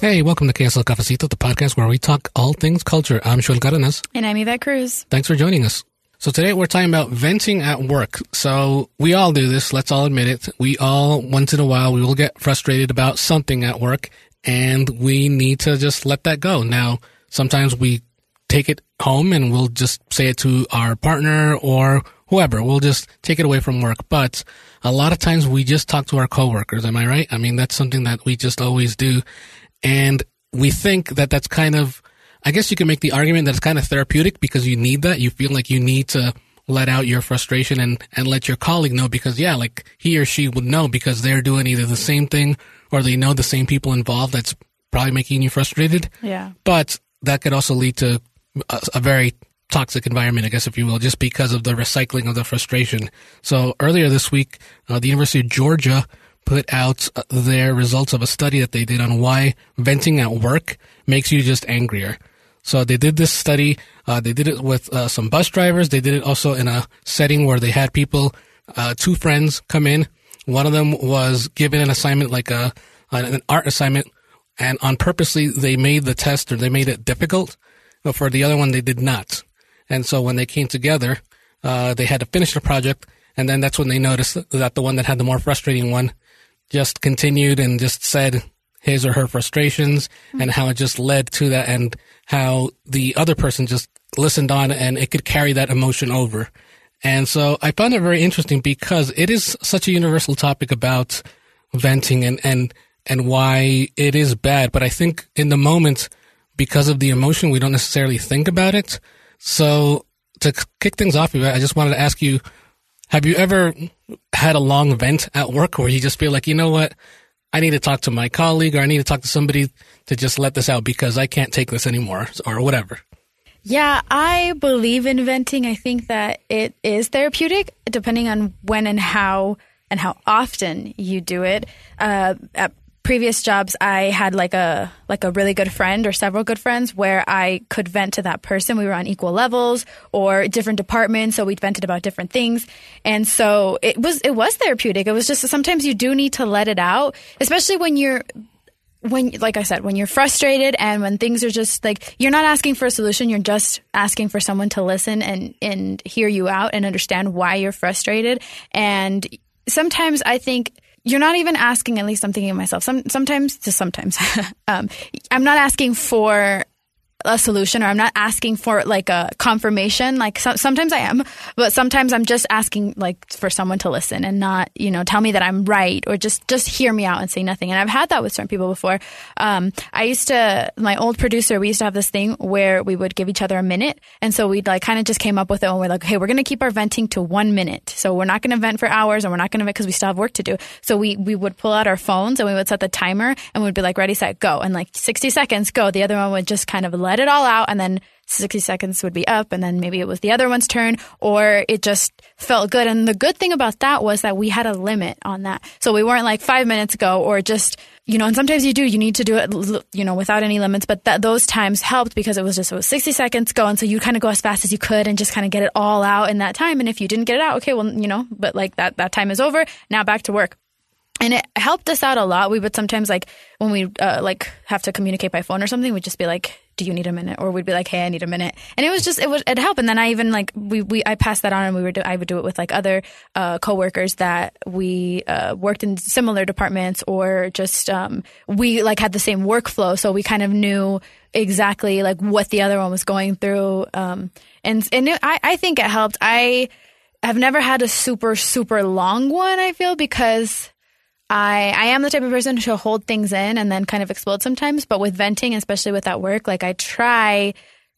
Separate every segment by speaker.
Speaker 1: Hey, welcome to KSL Cafecito, the podcast where we talk all things culture. I'm Xoel Cardenas.
Speaker 2: And I'm Yvette Cruz.
Speaker 1: Thanks for joining us. So today we're talking about venting at work. So we all do this. Let's all admit it. We all, once in a while, we will get frustrated about something at work and we need to just let that go. Now, sometimes we take it home and we'll just say it to our partner or whoever. We'll just take it away from work. But a lot of times we just talk to our coworkers. Am I right? I mean, that's something that we just always do. And we think that that's kind of, I guess you can make the argument that it's kind of therapeutic because you need that. You feel like you need to let out your frustration and, and let your colleague know because yeah, like he or she would know because they're doing either the same thing or they know the same people involved that's probably making you frustrated.
Speaker 2: Yeah.
Speaker 1: But that could also lead to a, a very toxic environment, I guess, if you will, just because of the recycling of the frustration. So earlier this week, uh, the University of Georgia put out their results of a study that they did on why venting at work makes you just angrier. So they did this study. Uh, they did it with uh, some bus drivers. They did it also in a setting where they had people, uh, two friends come in. One of them was given an assignment like a an art assignment, and on purposely they made the test or they made it difficult. But for the other one, they did not. And so when they came together, uh, they had to finish the project, and then that's when they noticed that the one that had the more frustrating one just continued and just said his or her frustrations mm-hmm. and how it just led to that and how the other person just listened on and it could carry that emotion over. And so I found it very interesting because it is such a universal topic about venting and, and, and why it is bad. But I think in the moment, because of the emotion, we don't necessarily think about it. So to kick things off, I just wanted to ask you, have you ever had a long vent at work where you just feel like, you know what? I need to talk to my colleague or I need to talk to somebody to just let this out because I can't take this anymore or whatever.
Speaker 2: Yeah, I believe in venting. I think that it is therapeutic depending on when and how and how often you do it. Uh, at previous jobs I had like a like a really good friend or several good friends where I could vent to that person. We were on equal levels or different departments, so we vented about different things. And so it was it was therapeutic. It was just sometimes you do need to let it out, especially when you're when like I said, when you're frustrated and when things are just like you're not asking for a solution, you're just asking for someone to listen and and hear you out and understand why you're frustrated. And sometimes I think you're not even asking, at least I'm thinking of myself, some, sometimes, just sometimes, um, I'm not asking for a solution or I'm not asking for like a confirmation. Like so, sometimes I am, but sometimes I'm just asking like for someone to listen and not, you know, tell me that I'm right or just, just hear me out and say nothing. And I've had that with certain people before. Um, I used to, my old producer, we used to have this thing where we would give each other a minute. And so we'd like kind of just came up with it and we're like, hey, we're going to keep our venting to one minute. So we're not going to vent for hours and we're not going to vent because we still have work to do. So we, we would pull out our phones and we would set the timer and we'd be like, ready, set, go. And like 60 seconds, go. The other one would just kind of let it all out and then 60 seconds would be up and then maybe it was the other one's turn or it just felt good. And the good thing about that was that we had a limit on that. So we weren't like five minutes ago or just, you know, and sometimes you do, you need to do it, you know, without any limits, but those times helped because it was just, it was 60 seconds go. And so you kind of go as fast as you could and just kind of get it all out in that time. And if you didn't get it out, okay, well, you know, but like that, that time is over. Now back to work. And it helped us out a lot. We would sometimes like when we uh, like have to communicate by phone or something, we'd just be like, "Do you need a minute?" Or we'd be like, "Hey, I need a minute." And it was just it would it help. And then I even like we, we I passed that on, and we would do, I would do it with like other uh, coworkers that we uh, worked in similar departments or just um, we like had the same workflow, so we kind of knew exactly like what the other one was going through. Um, and and it, I I think it helped. I have never had a super super long one. I feel because I I am the type of person to hold things in and then kind of explode sometimes. But with venting, especially with that work, like I try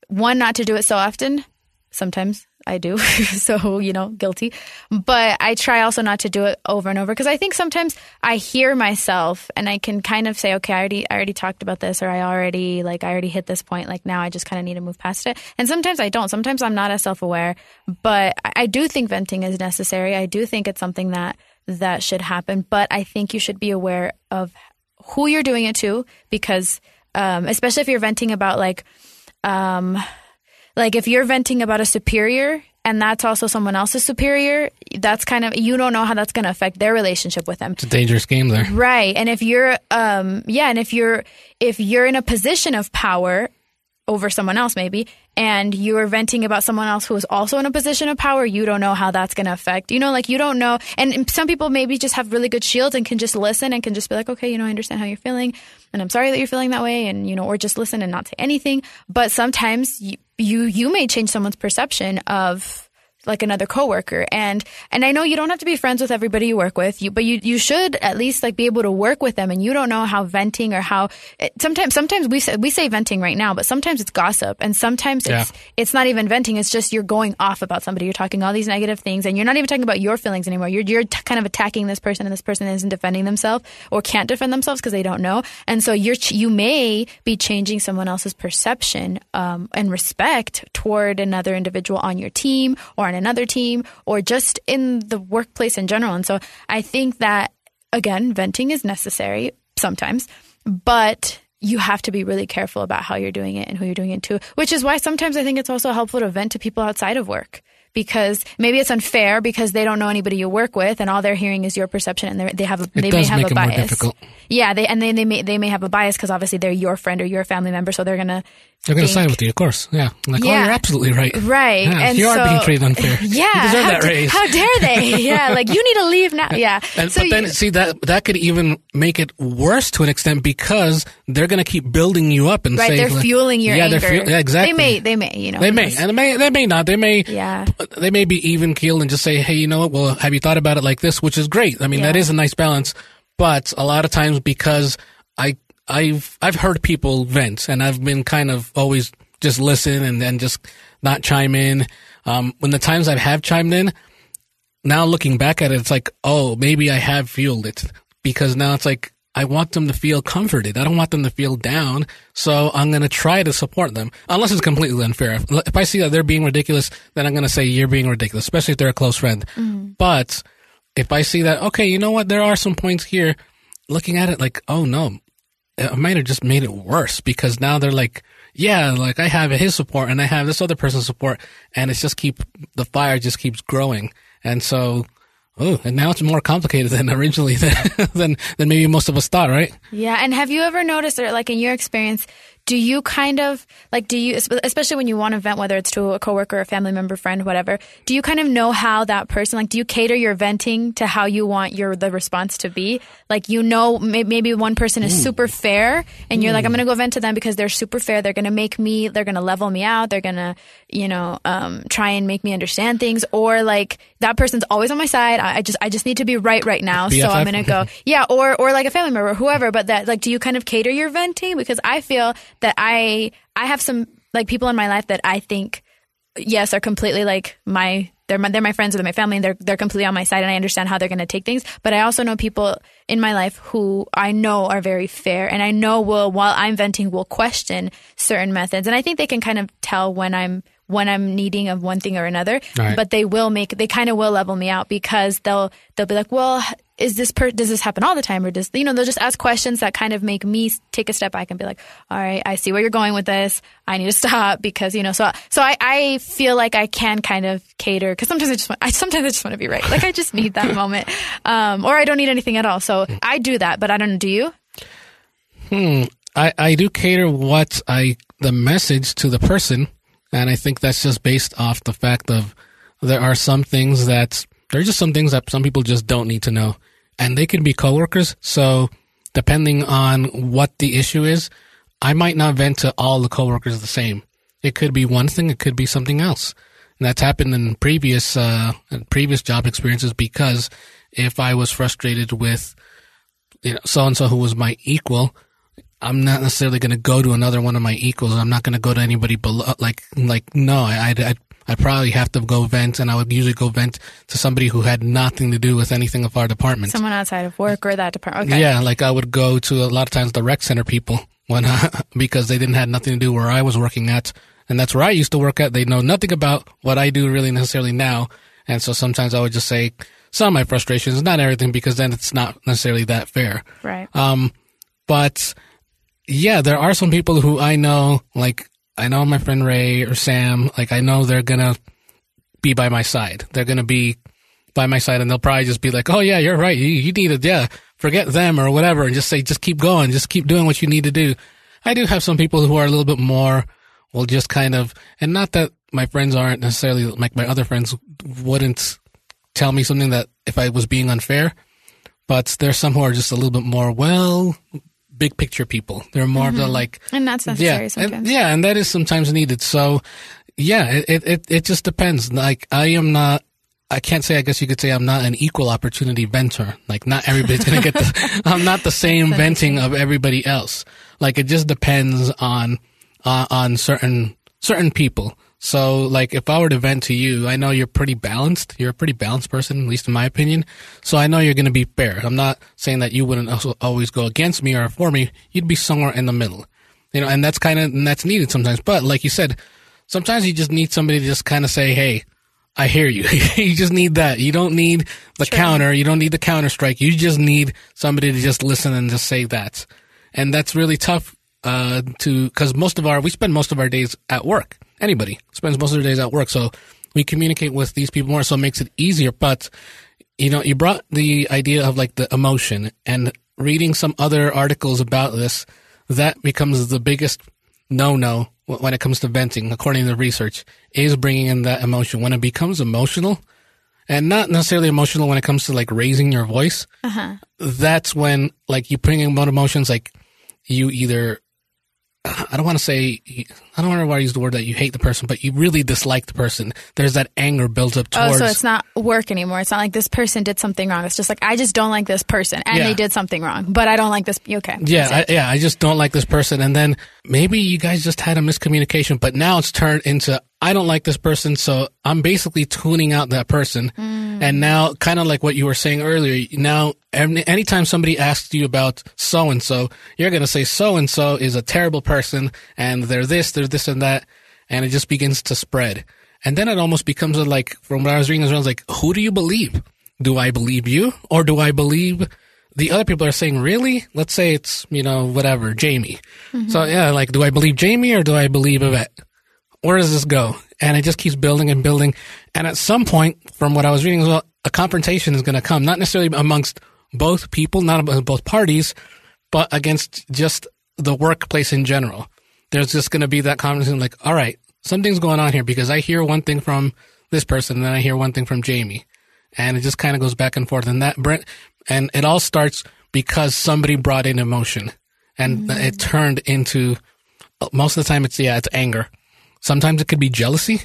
Speaker 2: one not to do it so often. Sometimes I do, so you know, guilty. But I try also not to do it over and over because I think sometimes I hear myself and I can kind of say, okay, I already I already talked about this, or I already like I already hit this point. Like now, I just kind of need to move past it. And sometimes I don't. Sometimes I'm not as self aware. But I, I do think venting is necessary. I do think it's something that that should happen. But I think you should be aware of who you're doing it to because, um, especially if you're venting about like, um, like if you're venting about a superior and that's also someone else's superior, that's kind of you don't know how that's going to affect their relationship with them.
Speaker 1: It's a dangerous game there.
Speaker 2: Right. And if you're um yeah, and if you're if you're in a position of power over someone else maybe and you're venting about someone else who is also in a position of power you don't know how that's going to affect. You know like you don't know. And some people maybe just have really good shields and can just listen and can just be like okay you know i understand how you're feeling and i'm sorry that you're feeling that way and you know or just listen and not say anything. But sometimes you you, you may change someone's perception of like another coworker. And and I know you don't have to be friends with everybody you work with you but you you should at least like be able to work with them. And you don't know how venting or how it, sometimes sometimes we say, we say venting right now but sometimes it's gossip and sometimes
Speaker 1: Yeah.
Speaker 2: it's it's not even venting. It's just you're going off about somebody. You're talking all these negative things and you're not even talking about your feelings anymore. You're you're t- kind of attacking this person and this person isn't defending themselves or can't defend themselves because they don't know. And so you're ch- you may be changing someone else's perception um, and respect toward another individual on your team or on another team or just in the workplace in general. And so i think that again venting is necessary sometimes but you have to be really careful about how you're doing it and who you're doing it to which is why sometimes i think it's also helpful to vent to people outside of work because maybe it's unfair because they don't know anybody you work with and all they're hearing is your perception and they're- have a, they may have a bias. yeah they and they, they may they may have a bias because obviously they're your friend or your family member so they're gonna
Speaker 1: They're going to side with you, of course. Yeah. Like, oh,
Speaker 2: Yeah.
Speaker 1: you're absolutely right.
Speaker 2: Right.
Speaker 1: Yeah,
Speaker 2: and
Speaker 1: you
Speaker 2: so,
Speaker 1: are being treated unfair.
Speaker 2: Yeah.
Speaker 1: You deserve
Speaker 2: how,
Speaker 1: that raise.
Speaker 2: how dare they? Yeah. Like you need to leave now. Yeah.
Speaker 1: And,
Speaker 2: so
Speaker 1: but then,
Speaker 2: you-
Speaker 1: see that that could even make it worse to an extent because they're going to keep building you up and
Speaker 2: right.
Speaker 1: saying,
Speaker 2: They're
Speaker 1: like-
Speaker 2: fueling your
Speaker 1: yeah,
Speaker 2: anger.
Speaker 1: They're fuel- yeah, exactly.
Speaker 2: They may. They may. You know.
Speaker 1: They may, and they may, they may not. They may,
Speaker 2: Yeah.
Speaker 1: they may be even keeled and just say, "Hey, you know what? Well, have you thought about it like this?" Which is great. I mean, that
Speaker 2: Yeah.
Speaker 1: is a nice balance. But a lot of times, because I, I've, I've heard people vent, and I've been kind of always just listen and then just not chime in. Um, when the times I have chimed in, now looking back at it, it's like, oh, maybe I have fueled it because now it's like I want them to feel comforted. I don't want them to feel down. So I'm going to try to support them unless it's completely unfair. If, if I see that they're being ridiculous, then I'm going to say you're being ridiculous, especially if they're a close friend. But if I see that, okay, you know what? There are some points here looking at it like, oh no, I might have just made it worse because now they're like, yeah, like I have his support and I have this other person's support and it's just keep, the fire just keeps growing. And so, oh, and now it's more complicated than originally than, than, than maybe most of us thought, right?
Speaker 2: Yeah, and have you ever noticed, or like in your experience, do you kind of like do you, especially when you want to vent, whether it's to a coworker, a family member, friend, whatever? Do you kind of know how that person, like, do you cater your venting to how you want your the response to be? Like, you know, maybe one person is super fair, and you're like, I'm gonna go vent to them because they're super fair. They're gonna make me, they're gonna level me out. They're gonna, you know, um, try and make me understand things. Or like that person's always on my side. I, I just, I just need to be right right now, so I'm gonna go yeah or or like a family member or whoever but that like do you kind of cater your venting because i feel that i i have some like people in my life that i think yes are completely like my they're my, they're my friends or they're my family. And they're they're completely on my side and I understand how they're going to take things. But I also know people in my life who I know are very fair and I know will while I'm venting will question certain methods. And I think they can kind of tell when I'm when I'm needing of one thing or another.
Speaker 1: Right.
Speaker 2: But they will make they kind of will level me out because they'll they'll be like, well, is this per- does this happen all the time or does you know they'll just ask questions that kind of make me take a step back and be like, all right, I see where you're going with this. I need to stop because you know so so I, I feel like I can kind of cater because sometimes I just want I sometimes I just want to be right. Like I just need that moment, um, or I don't need anything at all. So I do that, but I don't. Do you?
Speaker 1: Hmm. I, I do cater what I the message to the person, and I think that's just based off the fact of there are some things that there are just some things that some people just don't need to know, and they can be coworkers. So depending on what the issue is, I might not vent to all the coworkers the same. It could be one thing, it could be something else. And that's happened in previous uh, previous job experiences because if I was frustrated with you know so and so who was my equal, I'm not necessarily going to go to another one of my equals. I'm not going to go to anybody below. Like like no, I I'd, I'd, I'd probably have to go vent, and I would usually go vent to somebody who had nothing to do with anything of our department.
Speaker 2: Someone outside of work or that department. Okay.
Speaker 1: Yeah, like I would go to a lot of times the rec center people when because they didn't have nothing to do where I was working at, and that's where I used to work at. They know nothing about what I do really necessarily now, and so sometimes I would just say some of my frustrations, not everything, because then it's not necessarily that fair.
Speaker 2: Right.
Speaker 1: Um, but yeah, there are some people who I know, like I know my friend Ray or Sam, like I know they're gonna be by my side. They're gonna be by my side, and they'll probably just be like, "Oh yeah, you're right. You, you need it. Yeah, forget them or whatever," and just say, "Just keep going. Just keep doing what you need to do." I do have some people who are a little bit more, will just kind of, and not that my friends aren't necessarily like my other friends wouldn't tell me something that if I was being unfair, but there's some who are just a little bit more well big picture people. They're more of the like,
Speaker 2: And that's necessary
Speaker 1: yeah,
Speaker 2: sometimes.
Speaker 1: and, yeah, and that is sometimes needed. So, yeah, it, it it it just depends. Like, I am not. I can't say. I guess you could say I'm not an equal opportunity venter. Like, not everybody's gonna get the. I'm not the same venting of everybody else. Like, it just depends on uh, on certain certain people. So, like, if I were to vent to you, I know you're pretty balanced. You're a pretty balanced person, at least in my opinion. So I know you're going to be fair. I'm not saying that you wouldn't also always go against me or for me. You'd be somewhere in the middle, you know, and that's kind of, that's needed sometimes. But like you said, sometimes you just need somebody to just kind of say, Hey, I hear you. you just need that. You don't need the counter. You don't need the counter strike. You just need somebody to just listen and just say that. And that's really tough, uh, to, cause most of our, we spend most of our days at work. Anybody spends most of their days at work. So we communicate with these people more. So it makes it easier. But, you know, you brought the idea of like the emotion and reading some other articles about this. That becomes the biggest no no when it comes to venting, according to the research, is bringing in that emotion. When it becomes emotional, and not necessarily emotional when it comes to like raising your voice, that's when like you bring in emotions like you either I don't want to say I don't want to use the word that you hate the person, but you really dislike the person. There's that anger built up towards.
Speaker 2: Oh, so it's not work anymore. It's not like this person did something wrong. It's just like I just don't like this person, and
Speaker 1: Yeah.
Speaker 2: they did something wrong, but I don't like this. Okay.
Speaker 1: Yeah, I, yeah. I just don't like this person, and then maybe you guys just had a miscommunication, but now it's turned into I don't like this person, so I'm basically tuning out that person. Mm. And now, kind of like what you were saying earlier, now any- anytime somebody asks you about so and so, you're gonna say so and so is a terrible person, and they're this, they're this, and that, and it just begins to spread. And then it almost becomes a, like, from what I was reading as well, like, who do you believe? Do I believe you, or do I believe the other people are saying, really? Let's say it's, you know, whatever, Jamie. So mm-hmm. yeah, like, do I believe Jamie or do I believe Yvette? Where does this go? And it just keeps building and building. And at some point, from what I was reading as well, a confrontation is going to come, not necessarily amongst both people, not both parties, but against just the workplace in general. There's just going to be that conversation like, all right, something's going on here because I hear one thing from this person and then I hear one thing from Jamie. And it just kind of goes back and forth. And that, Brent, and it all starts because somebody brought in emotion and mm. it turned into, most of the time it's, yeah, it's anger. Sometimes it could be jealousy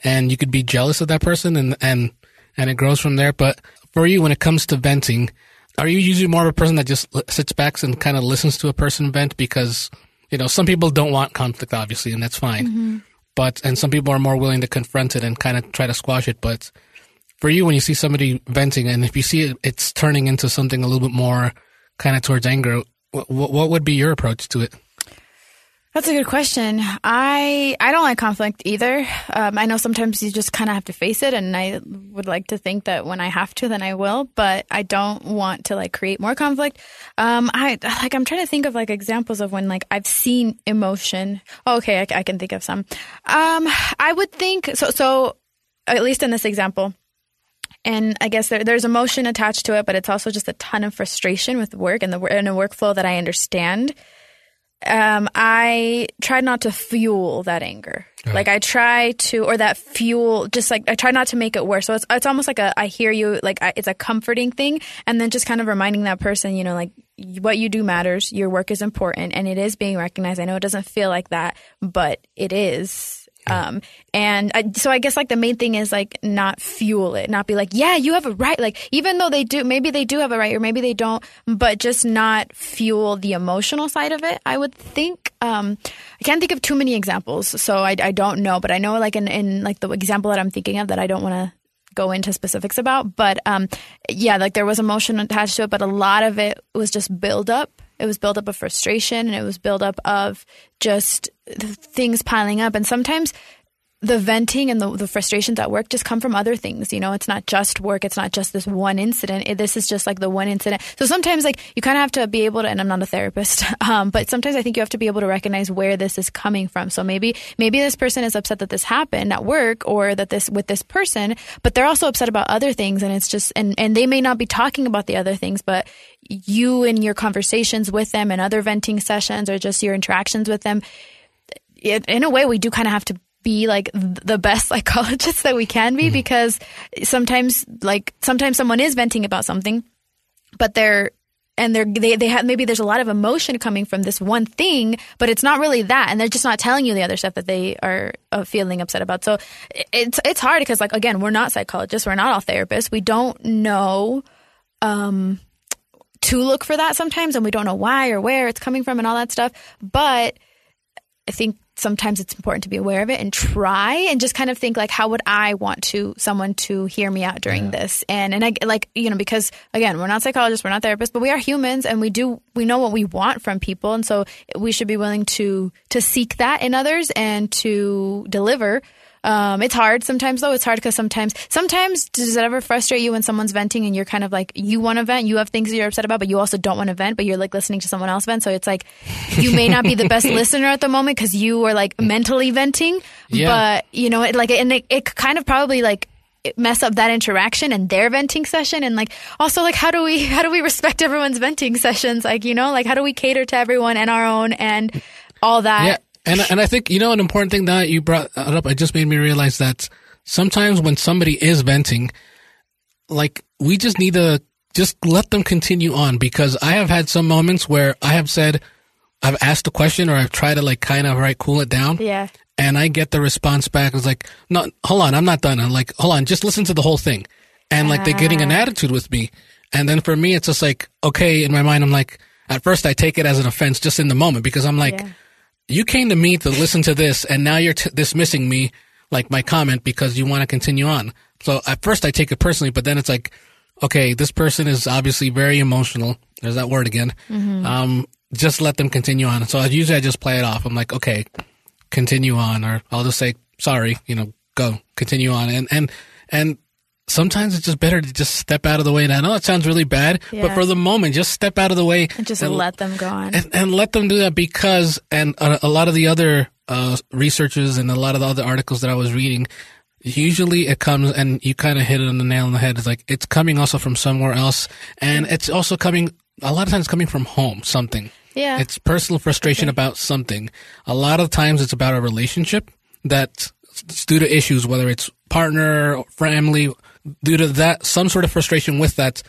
Speaker 1: and you could be jealous of that person and, and, and it grows from there. But for you, when it comes to venting, are you usually more of a person that just sits back and kind of listens to a person vent because, you know, some people don't want conflict, obviously, and that's fine. Mm-hmm. But, and some people are more willing to confront it and kind of try to squash it. But for you, when you see somebody venting and if you see it, it's turning into something a little bit more kind of towards anger, what, what would be your approach to it?
Speaker 2: That's a good question. I I don't like conflict either. Um, I know sometimes you just kind of have to face it, and I would like to think that when I have to, then I will. But I don't want to like create more conflict. Um, I like I'm trying to think of like examples of when like I've seen emotion. Oh, okay, I, I can think of some. Um, I would think so. So at least in this example, and I guess there, there's emotion attached to it, but it's also just a ton of frustration with work and the and a workflow that I understand um, I try not to fuel that anger. Right. Like I try to, or that fuel, just like I try not to make it worse. So it's it's almost like a I hear you, like I, it's a comforting thing, and then just kind of reminding that person, you know, like what you do matters. Your work is important, and it is being recognized. I know it doesn't feel like that, but it is um, and I, so I guess like the main thing is like not fuel it, not be like, yeah, you have a right. Like even though they do, maybe they do have a right or maybe they don't, but just not fuel the emotional side of it. I would think, um, I can't think of too many examples. So I, I don't know, but I know like in, in like the example that I'm thinking of that I don't want to go into specifics about, but, um, yeah, like there was emotion attached to it, but a lot of it was just build up it was build up of frustration and it was build up of just things piling up. And sometimes the venting and the, the, frustrations at work just come from other things. You know, it's not just work. It's not just this one incident. It, this is just like the one incident. So sometimes, like, you kind of have to be able to, and I'm not a therapist, um, but sometimes I think you have to be able to recognize where this is coming from. So maybe, maybe this person is upset that this happened at work or that this, with this person, but they're also upset about other things. And it's just, and, and they may not be talking about the other things, but you in your conversations with them and other venting sessions or just your interactions with them, in a way, we do kind of have to be like the best psychologists that we can be mm-hmm. because sometimes like sometimes someone is venting about something but they're and they're they, they have maybe there's a lot of emotion coming from this one thing but it's not really that and they're just not telling you the other stuff that they are uh, feeling upset about so it's it's hard because like again we're not psychologists we're not all therapists we don't know um to look for that sometimes and we don't know why or where it's coming from and all that stuff but I think sometimes it's important to be aware of it and try and just kind of think like how would I want to someone to hear me out during yeah. this and and I like you know because again we're not psychologists we're not therapists but we are humans and we do we know what we want from people and so we should be willing to to seek that in others and to deliver um, it's hard sometimes though. It's hard because sometimes, sometimes does it ever frustrate you when someone's venting and you're kind of like, you want to vent, you have things that you're upset about, but you also don't want to vent, but you're like listening to someone else vent. So it's like, you may not be the best listener at the moment because you are like mentally venting, yeah. but you know, it like, and it, it kind of probably like, mess up that interaction and their venting session and like also like how do we how do we respect everyone's venting sessions like you know like how do we cater to everyone and our own and all that
Speaker 1: yeah and and I think you know an important thing that you brought up. It just made me realize that sometimes when somebody is venting, like we just need to just let them continue on because I have had some moments where I have said I've asked a question or I've tried to like kind of right cool it down.
Speaker 2: Yeah.
Speaker 1: And I get the response back. It's like, no, hold on, I'm not done. I'm like, hold on, just listen to the whole thing. And like they're getting an ah. attitude with me. And then for me, it's just like, okay, in my mind, I'm like, at first I take it as an offense just in the moment because I'm like, yeah you came to me to listen to this and now you're t- dismissing me like my comment because you want to continue on. So at first I take it personally, but then it's like, okay, this person is obviously very emotional. There's that word again. Mm-hmm. Um, just let them continue on. So usually I just play it off. I'm like, okay, continue on, or I'll just say, sorry, you know, go, continue on. And, and, and sometimes it's just better to just step out of the way. And I know it sounds really bad, yeah. but for the moment, just step out of the way
Speaker 2: and just and, let them go on
Speaker 1: and, and, let them do that because, and a, a lot of the other uh, researchers and a lot of the other articles that I was reading, usually it comes and you kind of hit it on the nail on the head. It's like it's coming also from somewhere else, and it's also coming a lot of times coming from home. Something.
Speaker 2: Yeah.
Speaker 1: It's personal frustration okay. about something. A lot of times it's about a relationship that due to issues, whether it's partner, family, due to that, some sort of frustration with that,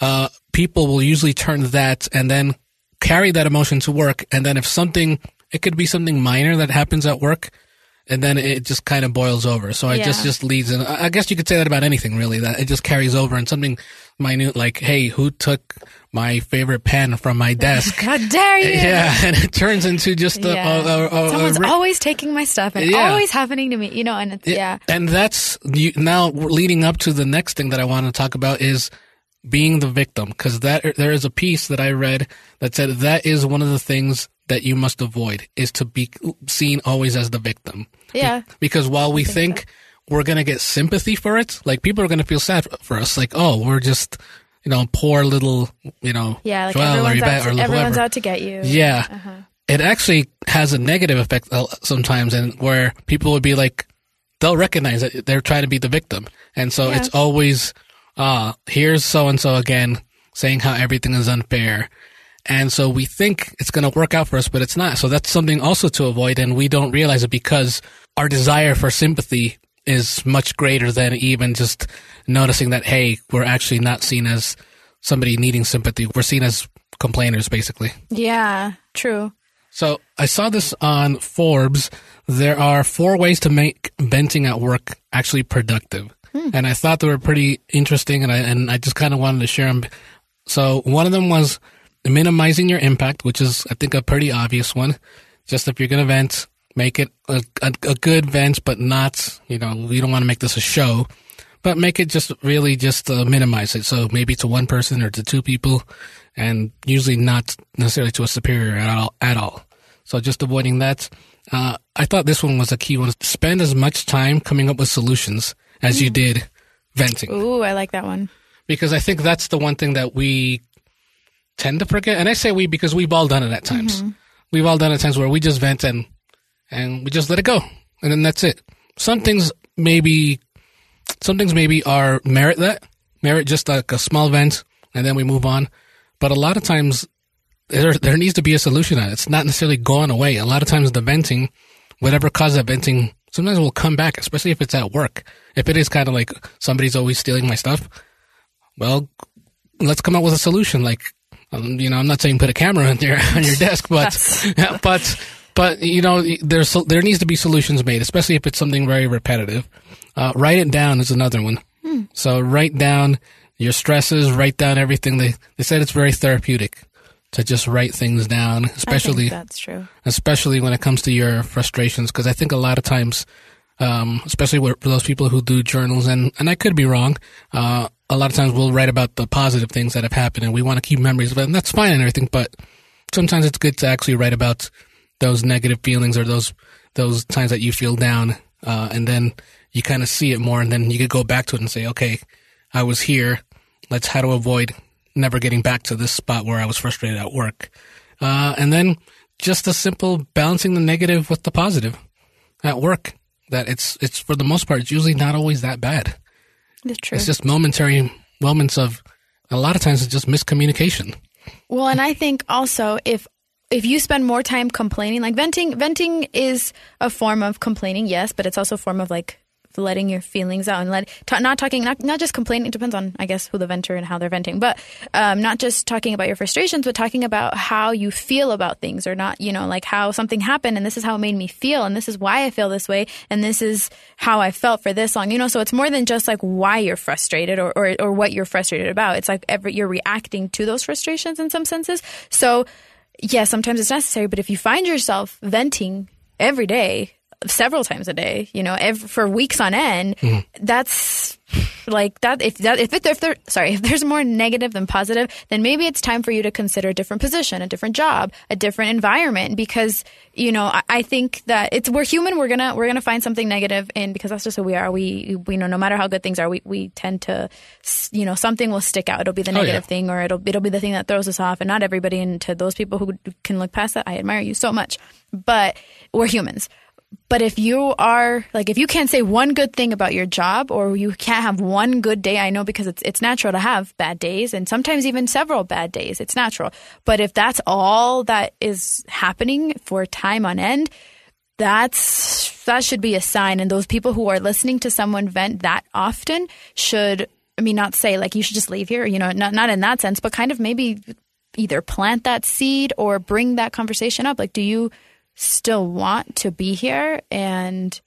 Speaker 1: uh, people will usually turn that and then carry that emotion to work. And then if something, it could be something minor that happens at work, and then it just kind of boils over. So it yeah. just just leads, and I guess you could say that about anything really. That it just carries over, and something minute like, hey, who took my favorite pen from my desk?
Speaker 2: How dare you?
Speaker 1: Yeah, and it turns into just a, yeah. a,
Speaker 2: a, someone's always taking my stuff and yeah. always happening to me, you know. And it's, yeah,
Speaker 1: and that's now leading up to the next thing that I want to talk about is being the victim because that there is a piece that I read that said that is one of the things that you must avoid is to be seen always as the victim.
Speaker 2: Yeah.
Speaker 1: Be- because while we think,
Speaker 2: so.
Speaker 1: We're going to get sympathy for it, like people are going to feel sad for us. Like, oh, we're just, you know, poor little, you know,
Speaker 2: Yeah, like
Speaker 1: Xoel or
Speaker 2: everyone's,
Speaker 1: Yvette
Speaker 2: out
Speaker 1: or
Speaker 2: to, everyone's
Speaker 1: whoever.
Speaker 2: out to get you.
Speaker 1: Yeah.
Speaker 2: Uh-huh.
Speaker 1: It actually has a negative effect sometimes, and where people would be like, they'll recognize that they're trying to be the victim, and so
Speaker 2: Yeah.
Speaker 1: it's always, uh, here's so and so again saying how everything is unfair, and so we think it's going to work out for us, but it's not. So that's something also to avoid, and we don't realize it because our desire for sympathy is much greater than even just noticing that hey, we're actually not seen as somebody needing sympathy. We're seen as complainers, basically.
Speaker 2: Yeah, true.
Speaker 1: So I saw this on Forbes. There are four ways to make venting at work actually productive, hmm. and I thought they were pretty interesting, and I and I just kind of wanted to share them. So one of them was minimizing your impact, which is I think a pretty obvious one. Just if you're going to vent, make it a, a, a good vent, but not you know we don't want to make this a show, but make it just really just uh, minimize it. So maybe to one person or to two people, and usually not necessarily to a superior at all. At all. So just avoiding that. Uh, I thought this one was a key one. Spend as much time coming up with solutions as you did venting,
Speaker 2: Ooh, I like that one.
Speaker 1: because I think that's the one thing that we tend to forget. And I say we because we've all done it at times. We've all done it at times where we just vent and and we just let it go, and then that's it. Some things maybe, some things maybe are merit that merit just like a small vent, and then we move on. But a lot of times there there needs to be a solution on it. It's not necessarily gone away. A lot of times the venting, whatever caused that venting, sometimes will come back, especially if it's at work. If it is kind of like somebody's always stealing my stuff, well, let's come up with a solution. Like, um, you know, I'm not saying put a camera on your on your desk, but but but you know, there's there needs to be solutions made, especially if it's something very repetitive. Uh, write it down is another one. So write down your stresses, write down everything. They they said it's very therapeutic to just write things down, especially
Speaker 2: that's true.
Speaker 1: especially when it comes to your frustrations because i think a lot of times um, especially with- for those people who do journals and, and i could be wrong uh, a lot of times we'll write about the positive things that have happened and we want to keep memories of it and that's fine and everything but sometimes it's good to actually write about those negative feelings or those those times that you feel down uh, and then you kind of see it more and then you could go back to it and say okay i was here let's how to avoid never getting back to this spot where i was frustrated at work uh, and then just a simple balancing the negative with the positive at work. That it's it's for the most part it's usually not always that bad.
Speaker 2: It's true.
Speaker 1: It's just momentary moments of a lot of times it's just miscommunication.
Speaker 2: Well, and I think also if if you spend more time complaining, like venting, venting is a form of complaining, yes, but it's also a form of like letting your feelings out and let ta- not talking not not just complaining. It depends on I guess who the venter and how they're venting, but um, not just talking about your frustrations, but talking about how you feel about things, or not you know like how something happened and this is how it made me feel, and this is why I feel this way, and this is how I felt for this long. You know, so it's more than just like why you're frustrated or or, or what you're frustrated about. It's like every you're reacting to those frustrations in some senses. So yeah, sometimes it's necessary, but if you find yourself venting every day, several times a day, you know, ev for weeks on end, mm-hmm. that's like that. If that, if, it, if there, sorry, if there's more negative than positive, then maybe it's time for you to consider a different position, a different job, a different environment, because you know, I, I think that it's we're human. We're gonna we're gonna find something negative in because that's just who we are. We we know no matter how good things are, we we tend to, you know, something will stick out. It'll be the
Speaker 1: Oh, yeah.
Speaker 2: negative thing, or it'll it'll be the thing that throws us off. And not everybody, and to those people who can look past that, I admire you so much. But we're humans. But if you are like if you can't say one good thing about your job or you can't have one good day, I know because it's it's natural to have bad days and sometimes even several bad days. It's natural. But if that's all that is happening for time on end, that's that should be a sign and those people who are listening to someone vent that often should I mean not say like you should just leave here, you know, not not in that sense, but kind of maybe either plant that seed or bring that conversation up. Like do you still want to be here? And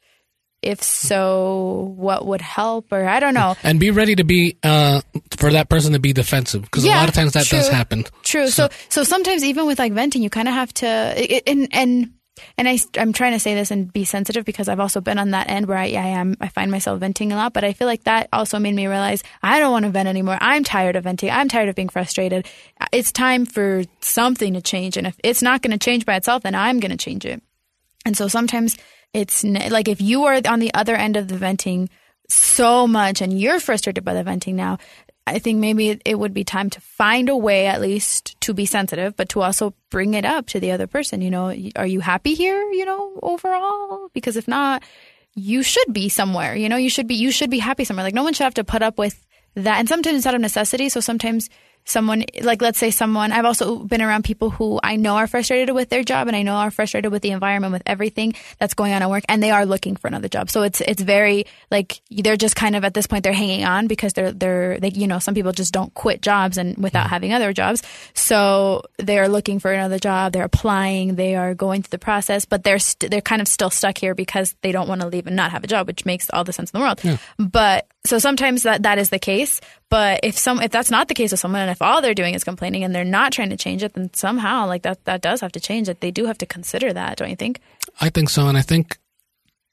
Speaker 2: if so what would help? Or i don't know.
Speaker 1: And be ready to be uh, for that person to be defensive because a lot of times that does happen.
Speaker 2: true. So so sometimes even with like venting you kind of have to and and and I, I'm trying to say this and be sensitive because I've also been on that end where I, I am, I find myself venting a lot, but I feel like that also made me realize I don't want to vent anymore. I'm tired of venting. I'm tired of being frustrated. It's time for something to change. And if it's not going to change by itself, then I'm going to change it. And so sometimes it's like if you are on the other end of the venting so much and you're frustrated by the venting now, I think maybe it would be time to find a way at least to be sensitive, but to also bring it up to the other person. You know, are you happy here, you know, overall? Because if not, you should be somewhere, you know, you should be, you should be happy somewhere. Like no one should have to put up with that. And sometimes it's out of necessity. So sometimes someone like let's say someone I've also been around people who I know are frustrated with their job and I know are frustrated with the environment with everything that's going on at work and they are looking for another job. So it's it's very like they're just kind of at this point they're hanging on because they're they're they you know some people just don't quit jobs and without mm-hmm. having other jobs. So they're looking for another job, they're applying, they are going through the process, but they're they st- they're kind of still stuck here because they don't want to leave and not have a job, which makes all the sense in the world. Yeah. But so sometimes that that is the case, but if some if that's not the case with someone and if all they're doing is complaining and they're not trying to change it, then somehow like that that does have to change it. They do have to consider that, don't you think?
Speaker 1: I think so, and I think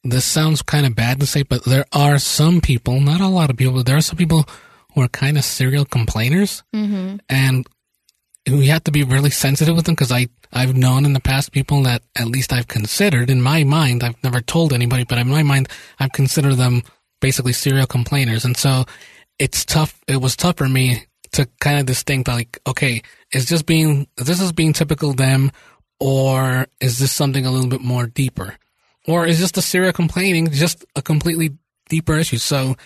Speaker 1: this sounds kind of bad to say, but there are some people, not a lot of people, but there are some people who are kind of serial complainers, mm-hmm. and we have to be really sensitive with them because I I've known in the past people that at least I've considered in my mind I've never told anybody, but in my mind I've considered them basically serial complainers. And so it's tough. It was tough for me to kind of distinct like, okay, is this being, is this is being typical them or is this something a little bit more deeper? Or is just the serial complaining just a completely deeper issue? So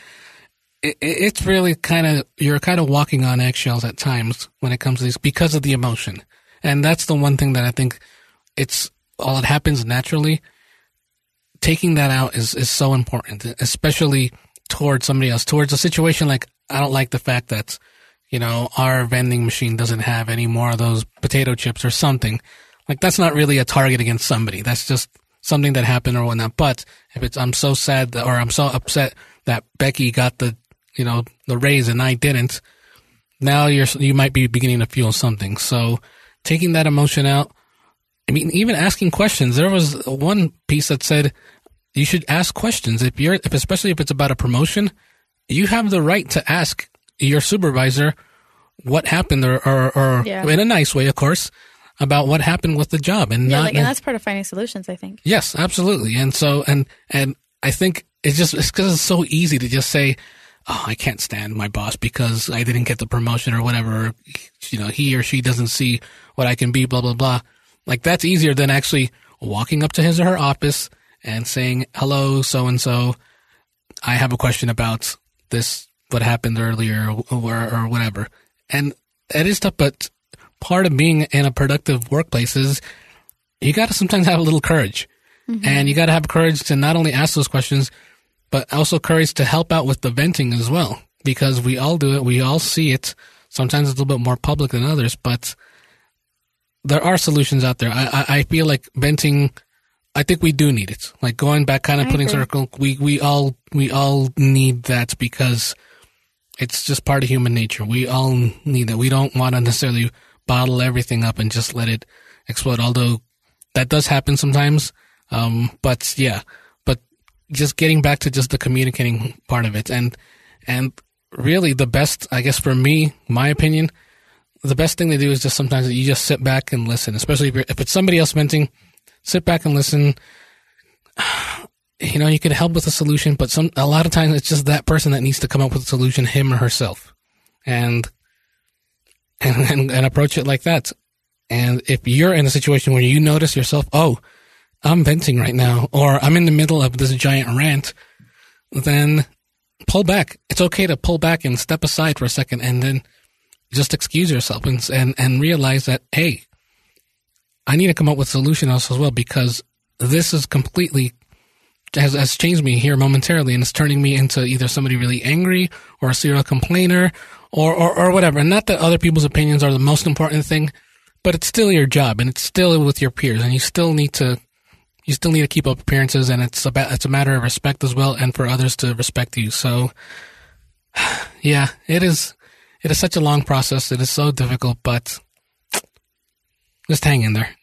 Speaker 1: it, it's really kind of, you're kind of walking on eggshells at times when it comes to these because of the emotion. And that's the one thing that I think it's all it happens naturally taking that out is, is so important, especially towards somebody else, towards a situation like, I don't like the fact that, you know, our vending machine doesn't have any more of those potato chips or something. Like that's not really a target against somebody. That's just something that happened or whatnot. But if it's, I'm so sad that, or I'm so upset that Becky got the, you know, the raise and I didn't. Now you're, you might be beginning to feel something. So taking that emotion out, I mean, even asking questions. There was one piece that said you should ask questions. If you're, if especially if it's about a promotion, you have the right to ask your supervisor what happened, or, or, or yeah. in a nice way, of course, about what happened with the job, and
Speaker 2: yeah,
Speaker 1: not.
Speaker 2: Like, and that's part of finding solutions, I think.
Speaker 1: Yes, absolutely. And so, and and I think it's just it's because it's so easy to just say, oh, I can't stand my boss because I didn't get the promotion or whatever. You know, he or she doesn't see what I can be, blah blah blah. Like that's easier than actually walking up to his or her office and saying, hello, so and so. I have a question about this, what happened earlier or, or whatever. And it is tough, but part of being in a productive workplace is you got to sometimes have a little courage. Mm-hmm. And you got to have courage to not only ask those questions, but also courage to help out with the venting as well. Because we all do it. We all see it. Sometimes it's a little bit more public than others, but there are solutions out there. I, I, I feel like venting, I think we do need it. Like going back, kind of I putting agree. circle. We, we all, we all need that because it's just part of human nature. We all need that. We don't want to necessarily bottle everything up and just let it explode. Although that does happen sometimes. Um, but yeah, but just getting back to just the communicating part of it and, and really the best, I guess for me, my opinion, the best thing to do is just sometimes you just sit back and listen, especially if, if it's somebody else venting, sit back and listen. You know, you can help with a solution, but some, a lot of times it's just that person that needs to come up with a solution, him or herself. And, and, and, and approach it like that. And if you're in a situation where you notice yourself, oh, I'm venting right now, or I'm in the middle of this giant rant, then pull back. It's okay to pull back and step aside for a second and then just excuse yourself and, and, and realize that, hey, I need to come up with a solution else as well because this is completely has, has changed me here momentarily and it's turning me into either somebody really angry or a serial complainer or, or, or whatever. And not that other people's opinions are the most important thing, but it's still your job and it's still with your peers and you still need to you still need to keep up appearances and it's about it's a matter of respect as well and for others to respect you. So yeah, it is it is such a long process. It is so difficult, but just hang in there.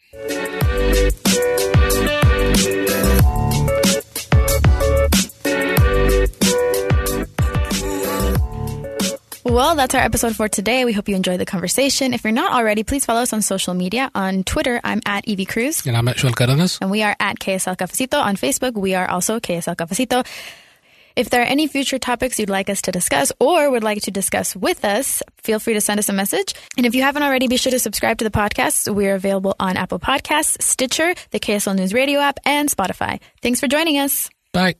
Speaker 2: Well, that's our episode for today. We hope you enjoyed the conversation. If you're not already, please follow us on social media. On Twitter, I'm at Evie Cruz.
Speaker 1: And I'm at Xoel Cardenas.
Speaker 2: And we are at KSL Cafecito. On Facebook, we are also KSL Cafecito. If there are any future topics you'd like us to discuss or would like to discuss with us, feel free to send us a message. And if you haven't already, be sure to subscribe to the podcast. We're available on Apple Podcasts, Stitcher, the KSL News Radio app, and Spotify. Thanks for joining us.
Speaker 1: Bye.